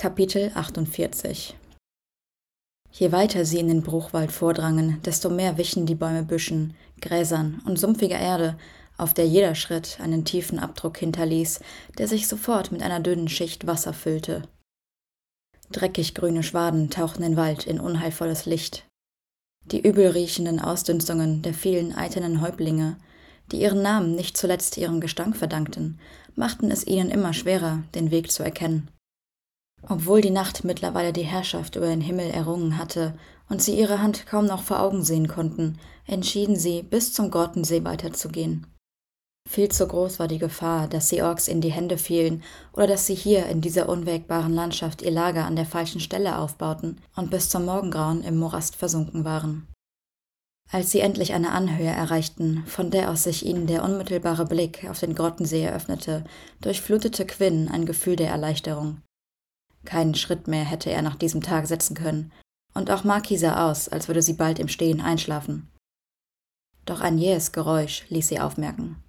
Kapitel 48 Je weiter sie in den Bruchwald vordrangen, desto mehr wichen die Bäume Büschen, Gräsern und sumpfiger Erde, auf der jeder Schritt einen tiefen Abdruck hinterließ, der sich sofort mit einer dünnen Schicht Wasser füllte. Dreckig grüne Schwaden tauchten den Wald in unheilvolles Licht. Die übelriechenden Ausdünstungen der vielen eiternen Häuptlinge, die ihren Namen nicht zuletzt ihrem Gestank verdankten, machten es ihnen immer schwerer, den Weg zu erkennen. Obwohl die Nacht mittlerweile die Herrschaft über den Himmel errungen hatte und sie ihre Hand kaum noch vor Augen sehen konnten, entschieden sie, bis zum Grottensee weiterzugehen. Viel zu groß war die Gefahr, dass die Orks in die Hände fielen oder dass sie hier in dieser unwägbaren Landschaft ihr Lager an der falschen Stelle aufbauten und bis zum Morgengrauen im Morast versunken waren. Als sie endlich eine Anhöhe erreichten, von der aus sich ihnen der unmittelbare Blick auf den Grottensee eröffnete, durchflutete Quinn ein Gefühl der Erleichterung. Keinen Schritt mehr hätte er nach diesem Tag setzen können, und auch Maki sah aus, als würde sie bald im Stehen einschlafen. Doch ein jähes Geräusch ließ sie aufmerken.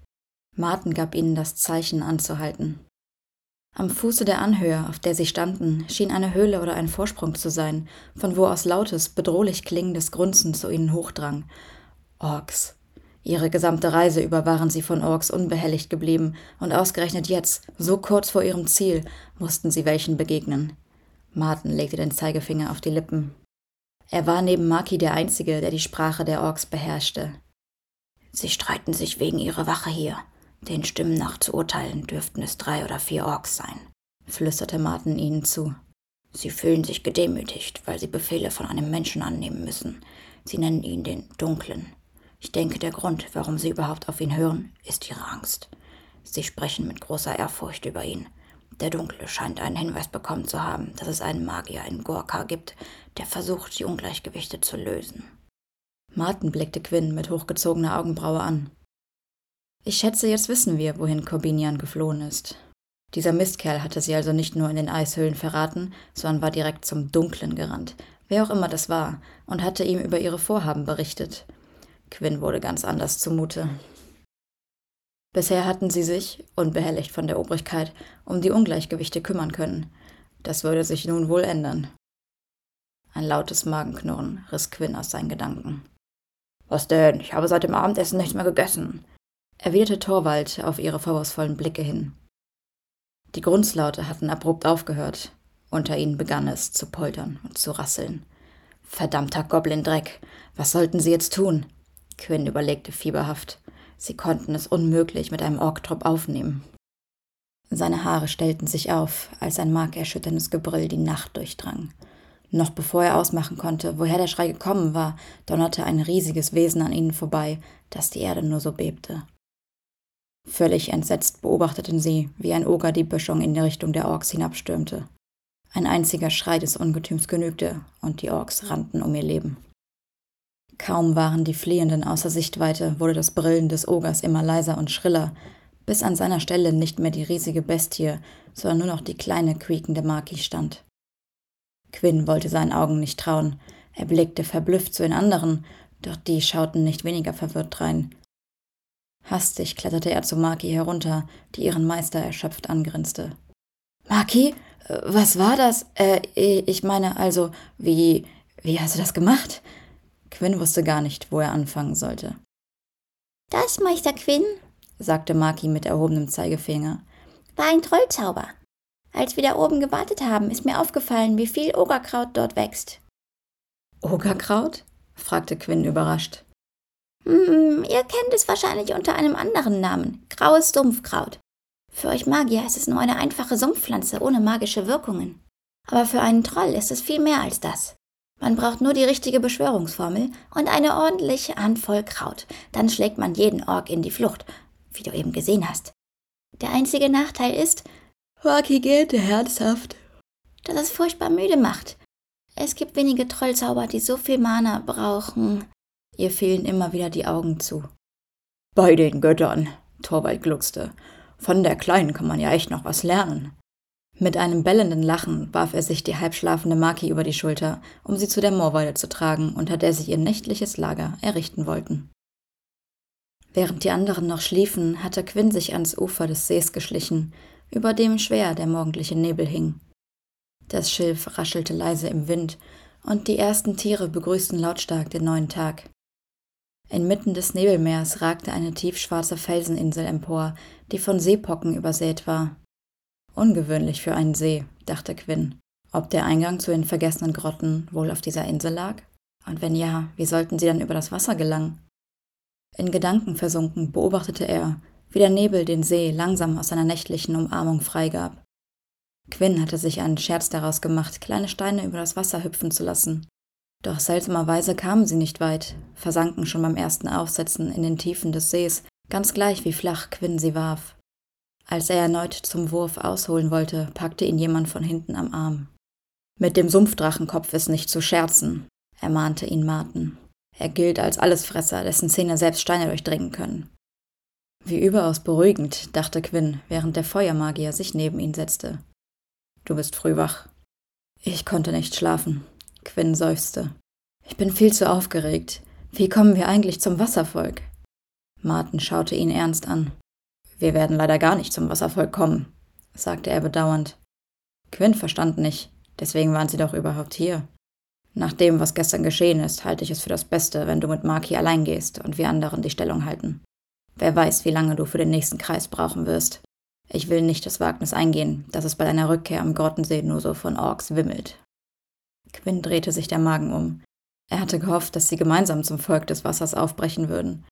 Martin gab ihnen das Zeichen anzuhalten. Am Fuße der Anhöhe, auf der sie standen, schien eine Höhle oder ein Vorsprung zu sein, von wo aus lautes, bedrohlich klingendes Grunzen zu ihnen hochdrang. Orks. Ihre gesamte Reise über waren sie von Orks unbehelligt geblieben, und ausgerechnet jetzt, so kurz vor ihrem Ziel, mussten sie welchen begegnen. Martin legte den Zeigefinger auf die Lippen. Er war neben Maki der Einzige, der die Sprache der Orks beherrschte. Sie streiten sich wegen ihrer Wache hier. Den Stimmen nach zu urteilen dürften es drei oder vier Orks sein, flüsterte Martin ihnen zu. Sie fühlen sich gedemütigt, weil sie Befehle von einem Menschen annehmen müssen. Sie nennen ihn den Dunklen. Ich denke, der Grund, warum sie überhaupt auf ihn hören, ist ihre Angst. Sie sprechen mit großer Ehrfurcht über ihn. Der Dunkle scheint einen Hinweis bekommen zu haben, dass es einen Magier in Gorka gibt, der versucht, die Ungleichgewichte zu lösen. Martin blickte Quinn mit hochgezogener Augenbraue an. Ich schätze, jetzt wissen wir, wohin Corbinian geflohen ist. Dieser Mistkerl hatte sie also nicht nur in den Eishöhlen verraten, sondern war direkt zum Dunklen gerannt, wer auch immer das war, und hatte ihm über ihre Vorhaben berichtet. Quinn wurde ganz anders zumute. Bisher hatten sie sich, unbehelligt von der Obrigkeit, um die Ungleichgewichte kümmern können. Das würde sich nun wohl ändern. Ein lautes Magenknurren riss Quinn aus seinen Gedanken. Was denn? Ich habe seit dem Abendessen nichts mehr gegessen, erwiderte Torwald auf ihre vorwurfsvollen Blicke hin. Die Grunzlaute hatten abrupt aufgehört. Unter ihnen begann es zu poltern und zu rasseln. Verdammter Goblin-Dreck! Was sollten sie jetzt tun? Quinn überlegte fieberhaft. Sie konnten es unmöglich mit einem Orktrupp aufnehmen. Seine Haare stellten sich auf, als ein markerschütterndes Gebrüll die Nacht durchdrang. Noch bevor er ausmachen konnte, woher der Schrei gekommen war, donnerte ein riesiges Wesen an ihnen vorbei, dass die Erde nur so bebte. Völlig entsetzt beobachteten sie, wie ein Oger die Böschung in die Richtung der Orks hinabstürmte. Ein einziger Schrei des Ungetüms genügte, und die Orks rannten um ihr Leben. Kaum waren die Fliehenden außer Sichtweite, wurde das Brillen des Ogers immer leiser und schriller, bis an seiner Stelle nicht mehr die riesige Bestie, sondern nur noch die kleine, quiekende Maki stand. Quinn wollte seinen Augen nicht trauen. Er blickte verblüfft zu den anderen, doch die schauten nicht weniger verwirrt drein. Hastig kletterte er zu Maki herunter, die ihren Meister erschöpft angrinste. Maki, was war das? Äh, ich meine also, wie, wie hast du das gemacht? Quinn wusste gar nicht, wo er anfangen sollte. Das, Meister Quinn, sagte Maki mit erhobenem Zeigefinger, war ein Trollzauber. Als wir da oben gewartet haben, ist mir aufgefallen, wie viel Ogerkraut dort wächst. Ogerkraut? fragte Quinn überrascht. Hm, ihr kennt es wahrscheinlich unter einem anderen Namen, graues Sumpfkraut. Für euch Magier ist es nur eine einfache Sumpfpflanze ohne magische Wirkungen. Aber für einen Troll ist es viel mehr als das. Man braucht nur die richtige Beschwörungsformel und eine ordentliche Handvoll Kraut. Dann schlägt man jeden Ork in die Flucht, wie du eben gesehen hast. Der einzige Nachteil ist, Orki geht herzhaft, dass es furchtbar müde macht. Es gibt wenige Trollzauber, die so viel Mana brauchen. Ihr fielen immer wieder die Augen zu. Bei den Göttern, Torwald gluckste. Von der Kleinen kann man ja echt noch was lernen. Mit einem bellenden Lachen warf er sich die halbschlafende Maki über die Schulter, um sie zu der Moorweide zu tragen, unter der sie ihr nächtliches Lager errichten wollten. Während die anderen noch schliefen, hatte Quinn sich ans Ufer des Sees geschlichen, über dem schwer der morgendliche Nebel hing. Das Schilf raschelte leise im Wind, und die ersten Tiere begrüßten lautstark den neuen Tag. Inmitten des Nebelmeers ragte eine tiefschwarze Felseninsel empor, die von Seepocken übersät war. Ungewöhnlich für einen See, dachte Quinn. Ob der Eingang zu den vergessenen Grotten wohl auf dieser Insel lag? Und wenn ja, wie sollten sie dann über das Wasser gelangen? In Gedanken versunken beobachtete er, wie der Nebel den See langsam aus seiner nächtlichen Umarmung freigab. Quinn hatte sich einen Scherz daraus gemacht, kleine Steine über das Wasser hüpfen zu lassen. Doch seltsamerweise kamen sie nicht weit, versanken schon beim ersten Aufsetzen in den Tiefen des Sees, ganz gleich wie flach Quinn sie warf. Als er erneut zum Wurf ausholen wollte, packte ihn jemand von hinten am Arm. Mit dem Sumpfdrachenkopf ist nicht zu scherzen, ermahnte ihn Martin. Er gilt als Allesfresser, dessen Zähne selbst Steine durchdringen können. Wie überaus beruhigend, dachte Quinn, während der Feuermagier sich neben ihn setzte. Du bist früh wach. Ich konnte nicht schlafen. Quinn seufzte. Ich bin viel zu aufgeregt. Wie kommen wir eigentlich zum Wasservolk? Martin schaute ihn ernst an. Wir werden leider gar nicht zum Wasservolk kommen, sagte er bedauernd. Quinn verstand nicht, deswegen waren sie doch überhaupt hier. Nach dem, was gestern geschehen ist, halte ich es für das Beste, wenn du mit Maki allein gehst und wir anderen die Stellung halten. Wer weiß, wie lange du für den nächsten Kreis brauchen wirst. Ich will nicht das Wagnis eingehen, dass es bei deiner Rückkehr am Grottensee nur so von Orks wimmelt. Quinn drehte sich der Magen um. Er hatte gehofft, dass sie gemeinsam zum Volk des Wassers aufbrechen würden.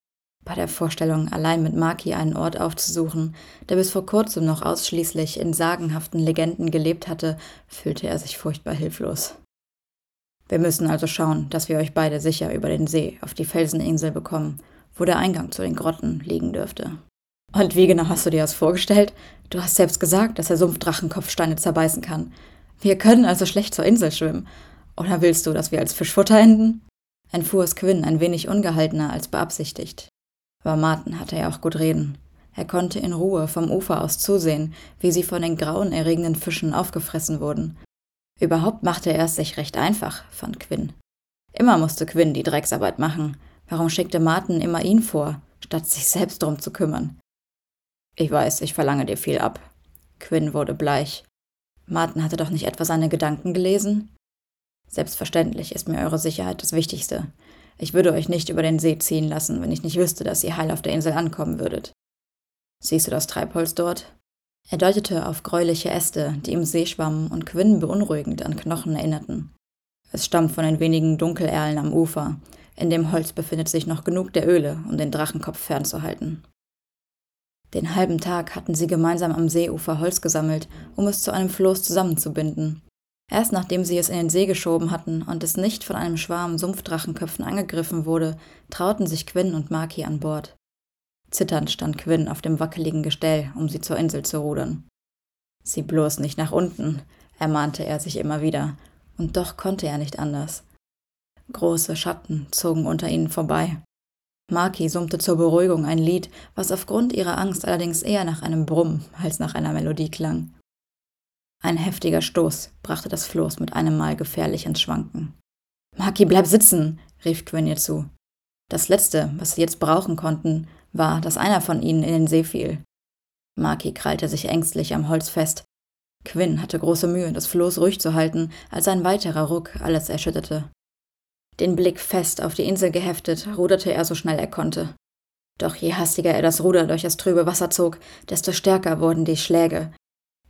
Bei der Vorstellung, allein mit Maki einen Ort aufzusuchen, der bis vor kurzem noch ausschließlich in sagenhaften Legenden gelebt hatte, fühlte er sich furchtbar hilflos. Wir müssen also schauen, dass wir euch beide sicher über den See auf die Felseninsel bekommen wo der Eingang zu den Grotten liegen dürfte. Und wie genau hast du dir das vorgestellt? Du hast selbst gesagt, dass der Sumpfdrachenkopf Steine zerbeißen kann. Wir können also schlecht zur Insel schwimmen. Oder willst du, dass wir als Fischfutter enden? Entfuhr es Quinn ein wenig ungehaltener als beabsichtigt. Aber Martin hatte ja auch gut reden. Er konnte in Ruhe vom Ufer aus zusehen, wie sie von den grauenerregenden Fischen aufgefressen wurden. Überhaupt machte er es sich recht einfach, fand Quinn. Immer musste Quinn die Drecksarbeit machen, Warum schickte Martin immer ihn vor, statt sich selbst drum zu kümmern? Ich weiß, ich verlange dir viel ab. Quinn wurde bleich. Martin hatte doch nicht etwa seine Gedanken gelesen? Selbstverständlich ist mir eure Sicherheit das Wichtigste. Ich würde euch nicht über den See ziehen lassen, wenn ich nicht wüsste, dass ihr heil auf der Insel ankommen würdet. Siehst du das Treibholz dort? Er deutete auf gräuliche Äste, die im See schwammen und Quinn beunruhigend an Knochen erinnerten. Es stammt von den wenigen Dunkelerlen am Ufer, in dem Holz befindet sich noch genug der Öle, um den Drachenkopf fernzuhalten. Den halben Tag hatten sie gemeinsam am Seeufer Holz gesammelt, um es zu einem Floß zusammenzubinden. Erst nachdem sie es in den See geschoben hatten und es nicht von einem Schwarm Sumpfdrachenköpfen angegriffen wurde, trauten sich Quinn und Maki an Bord. Zitternd stand Quinn auf dem wackeligen Gestell, um sie zur Insel zu rudern. Sieh bloß nicht nach unten, ermahnte er sich immer wieder, und doch konnte er nicht anders. Große Schatten zogen unter ihnen vorbei. Maki summte zur Beruhigung ein Lied, was aufgrund ihrer Angst allerdings eher nach einem Brumm als nach einer Melodie klang. Ein heftiger Stoß brachte das Floß mit einem Mal gefährlich ins Schwanken. Maki, bleib sitzen, rief Quinn ihr zu. Das Letzte, was sie jetzt brauchen konnten, war, dass einer von ihnen in den See fiel. Maki krallte sich ängstlich am Holz fest. Quinn hatte große Mühe, das Floß ruhig zu halten, als ein weiterer Ruck alles erschütterte. Den Blick fest auf die Insel geheftet, ruderte er so schnell er konnte. Doch je hastiger er das Ruder durch das trübe Wasser zog, desto stärker wurden die Schläge.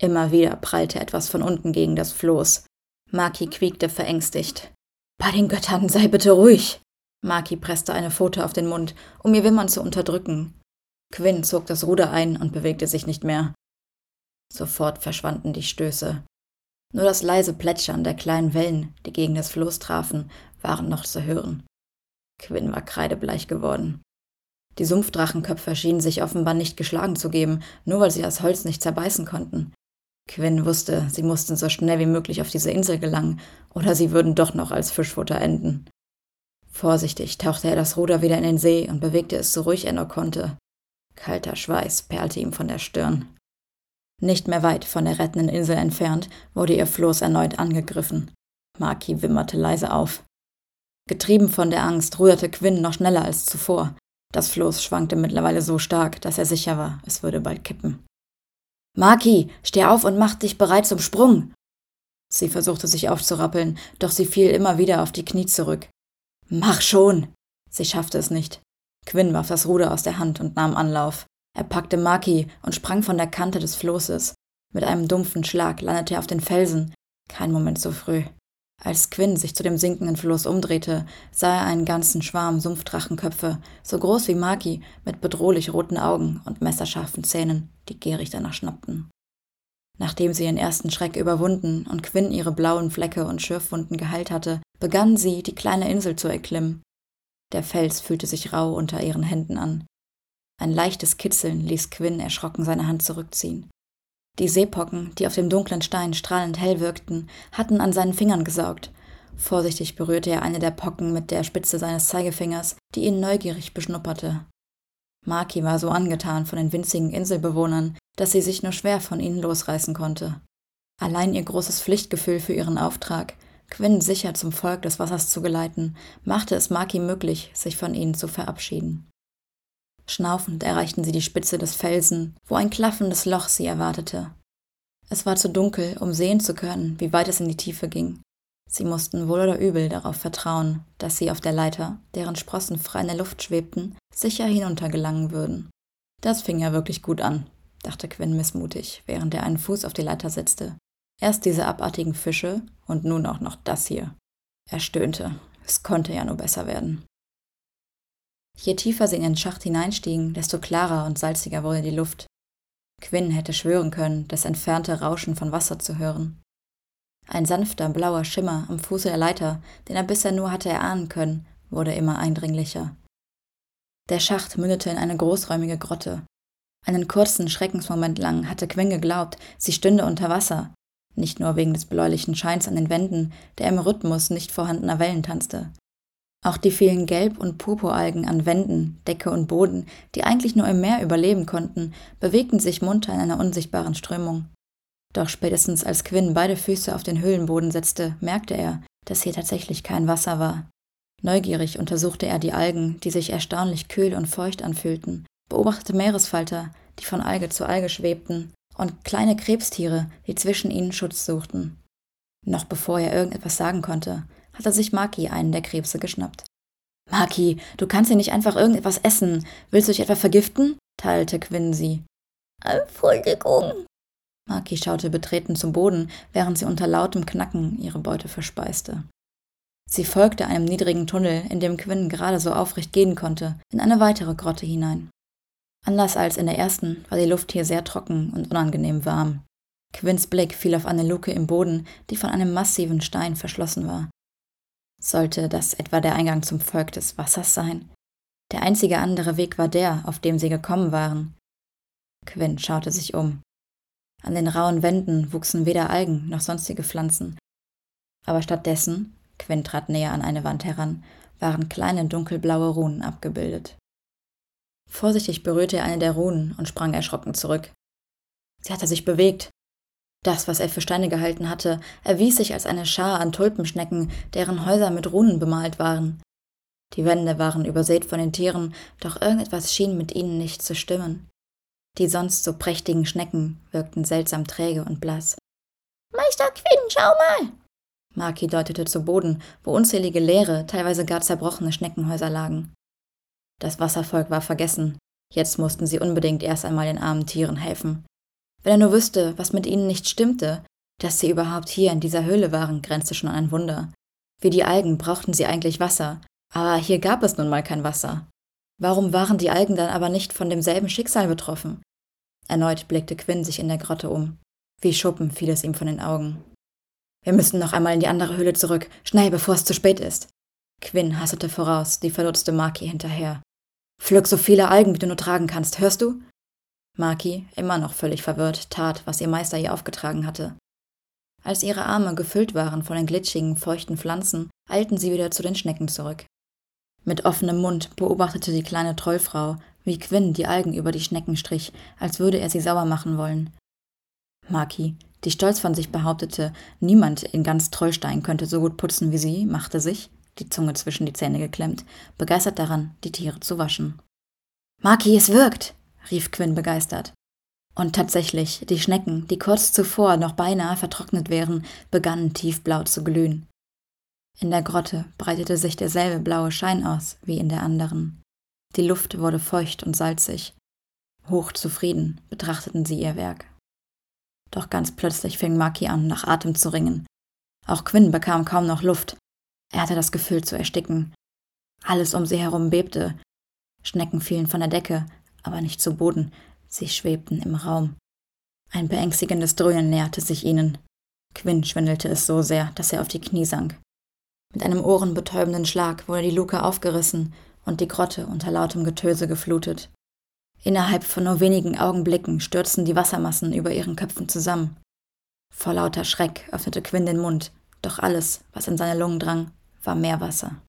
Immer wieder prallte etwas von unten gegen das Floß. Maki quiekte verängstigt. Bei den Göttern sei bitte ruhig! Maki presste eine Pfote auf den Mund, um ihr Wimmern zu unterdrücken. Quinn zog das Ruder ein und bewegte sich nicht mehr. Sofort verschwanden die Stöße. Nur das leise Plätschern der kleinen Wellen, die gegen das Floß trafen, waren noch zu hören. Quinn war kreidebleich geworden. Die Sumpfdrachenköpfe schienen sich offenbar nicht geschlagen zu geben, nur weil sie das Holz nicht zerbeißen konnten. Quinn wusste, sie mussten so schnell wie möglich auf diese Insel gelangen, oder sie würden doch noch als Fischfutter enden. Vorsichtig tauchte er das Ruder wieder in den See und bewegte es so ruhig er nur konnte. Kalter Schweiß perlte ihm von der Stirn. Nicht mehr weit von der rettenden Insel entfernt wurde ihr Floß erneut angegriffen. Maki wimmerte leise auf. Getrieben von der Angst ruderte Quinn noch schneller als zuvor. Das Floß schwankte mittlerweile so stark, dass er sicher war, es würde bald kippen. Maki, steh auf und mach dich bereit zum Sprung! Sie versuchte sich aufzurappeln, doch sie fiel immer wieder auf die Knie zurück. Mach schon! Sie schaffte es nicht. Quinn warf das Ruder aus der Hand und nahm Anlauf. Er packte Maki und sprang von der Kante des Flosses. Mit einem dumpfen Schlag landete er auf den Felsen. Kein Moment so früh. Als Quinn sich zu dem sinkenden Floß umdrehte, sah er einen ganzen Schwarm Sumpfdrachenköpfe, so groß wie Maki, mit bedrohlich roten Augen und messerscharfen Zähnen, die gierig danach schnappten. Nachdem sie ihren ersten Schreck überwunden und Quinn ihre blauen Flecke und Schürfwunden geheilt hatte, begann sie, die kleine Insel zu erklimmen. Der Fels fühlte sich rau unter ihren Händen an. Ein leichtes Kitzeln ließ Quinn erschrocken seine Hand zurückziehen. Die Seepocken, die auf dem dunklen Stein strahlend hell wirkten, hatten an seinen Fingern gesaugt. Vorsichtig berührte er eine der Pocken mit der Spitze seines Zeigefingers, die ihn neugierig beschnupperte. Maki war so angetan von den winzigen Inselbewohnern, dass sie sich nur schwer von ihnen losreißen konnte. Allein ihr großes Pflichtgefühl für ihren Auftrag, Quinn sicher zum Volk des Wassers zu geleiten, machte es Maki möglich, sich von ihnen zu verabschieden. Schnaufend erreichten sie die Spitze des Felsen, wo ein klaffendes Loch sie erwartete. Es war zu dunkel, um sehen zu können, wie weit es in die Tiefe ging. Sie mussten wohl oder übel darauf vertrauen, dass sie auf der Leiter, deren Sprossen frei in der Luft schwebten, sicher hinuntergelangen würden. Das fing ja wirklich gut an, dachte Quinn missmutig, während er einen Fuß auf die Leiter setzte. Erst diese abartigen Fische und nun auch noch das hier. Er stöhnte. Es konnte ja nur besser werden. Je tiefer sie in den Schacht hineinstiegen, desto klarer und salziger wurde die Luft. Quinn hätte schwören können, das entfernte Rauschen von Wasser zu hören. Ein sanfter blauer Schimmer am Fuße der Leiter, den er bisher nur hatte erahnen können, wurde immer eindringlicher. Der Schacht mündete in eine großräumige Grotte. Einen kurzen Schreckensmoment lang hatte Quinn geglaubt, sie stünde unter Wasser, nicht nur wegen des bläulichen Scheins an den Wänden, der im Rhythmus nicht vorhandener Wellen tanzte, auch die vielen Gelb- und Purpuralgen an Wänden, Decke und Boden, die eigentlich nur im Meer überleben konnten, bewegten sich munter in einer unsichtbaren Strömung. Doch spätestens als Quinn beide Füße auf den Höhlenboden setzte, merkte er, dass hier tatsächlich kein Wasser war. Neugierig untersuchte er die Algen, die sich erstaunlich kühl und feucht anfühlten, beobachtete Meeresfalter, die von Alge zu Alge schwebten, und kleine Krebstiere, die zwischen ihnen Schutz suchten. Noch bevor er irgendetwas sagen konnte, hatte sich Maki einen der Krebse geschnappt. Maki, du kannst hier nicht einfach irgendetwas essen. Willst du dich etwa vergiften? teilte Quinn sie. Entschuldigung. Maki schaute betreten zum Boden, während sie unter lautem Knacken ihre Beute verspeiste. Sie folgte einem niedrigen Tunnel, in dem Quinn gerade so aufrecht gehen konnte, in eine weitere Grotte hinein. Anders als in der ersten war die Luft hier sehr trocken und unangenehm warm. Quinns Blick fiel auf eine Luke im Boden, die von einem massiven Stein verschlossen war. Sollte das etwa der Eingang zum Volk des Wassers sein? Der einzige andere Weg war der, auf dem sie gekommen waren. Quinn schaute sich um. An den rauen Wänden wuchsen weder Algen noch sonstige Pflanzen. Aber stattdessen, Quinn trat näher an eine Wand heran, waren kleine dunkelblaue Runen abgebildet. Vorsichtig berührte er eine der Runen und sprang erschrocken zurück. Sie hatte sich bewegt, das, was er für Steine gehalten hatte, erwies sich als eine Schar an Tulpenschnecken, deren Häuser mit Runen bemalt waren. Die Wände waren übersät von den Tieren, doch irgendetwas schien mit ihnen nicht zu stimmen. Die sonst so prächtigen Schnecken wirkten seltsam träge und blass. Meister Quinn, schau mal! Maki deutete zu Boden, wo unzählige leere, teilweise gar zerbrochene Schneckenhäuser lagen. Das Wasservolk war vergessen. Jetzt mussten sie unbedingt erst einmal den armen Tieren helfen. Wenn er nur wüsste, was mit ihnen nicht stimmte, dass sie überhaupt hier in dieser Höhle waren, grenzte schon an ein Wunder. Wie die Algen brauchten sie eigentlich Wasser, aber hier gab es nun mal kein Wasser. Warum waren die Algen dann aber nicht von demselben Schicksal betroffen? Erneut blickte Quinn sich in der Grotte um. Wie Schuppen fiel es ihm von den Augen. Wir müssen noch einmal in die andere Höhle zurück, schnell, bevor es zu spät ist. Quinn hastete voraus, die verdutzte Maki hinterher. Pflück so viele Algen, wie du nur tragen kannst, hörst du? Maki, immer noch völlig verwirrt, tat, was ihr Meister ihr aufgetragen hatte. Als ihre Arme gefüllt waren von den glitschigen, feuchten Pflanzen, eilten sie wieder zu den Schnecken zurück. Mit offenem Mund beobachtete die kleine Trollfrau, wie Quinn die Algen über die Schnecken strich, als würde er sie sauber machen wollen. Maki, die stolz von sich behauptete, niemand in ganz Trollstein könnte so gut putzen wie sie, machte sich, die Zunge zwischen die Zähne geklemmt, begeistert daran, die Tiere zu waschen. Maki, es wirkt! Rief Quinn begeistert. Und tatsächlich, die Schnecken, die kurz zuvor noch beinahe vertrocknet wären, begannen tiefblau zu glühen. In der Grotte breitete sich derselbe blaue Schein aus wie in der anderen. Die Luft wurde feucht und salzig. Hochzufrieden betrachteten sie ihr Werk. Doch ganz plötzlich fing Maki an, nach Atem zu ringen. Auch Quinn bekam kaum noch Luft. Er hatte das Gefühl zu ersticken. Alles um sie herum bebte. Schnecken fielen von der Decke, aber nicht zu Boden. Sie schwebten im Raum. Ein beängstigendes Dröhnen näherte sich ihnen. Quinn schwindelte es so sehr, dass er auf die Knie sank. Mit einem ohrenbetäubenden Schlag wurde die Luke aufgerissen und die Grotte unter lautem Getöse geflutet. Innerhalb von nur wenigen Augenblicken stürzten die Wassermassen über ihren Köpfen zusammen. Vor lauter Schreck öffnete Quinn den Mund, doch alles, was in seine Lungen drang, war Meerwasser.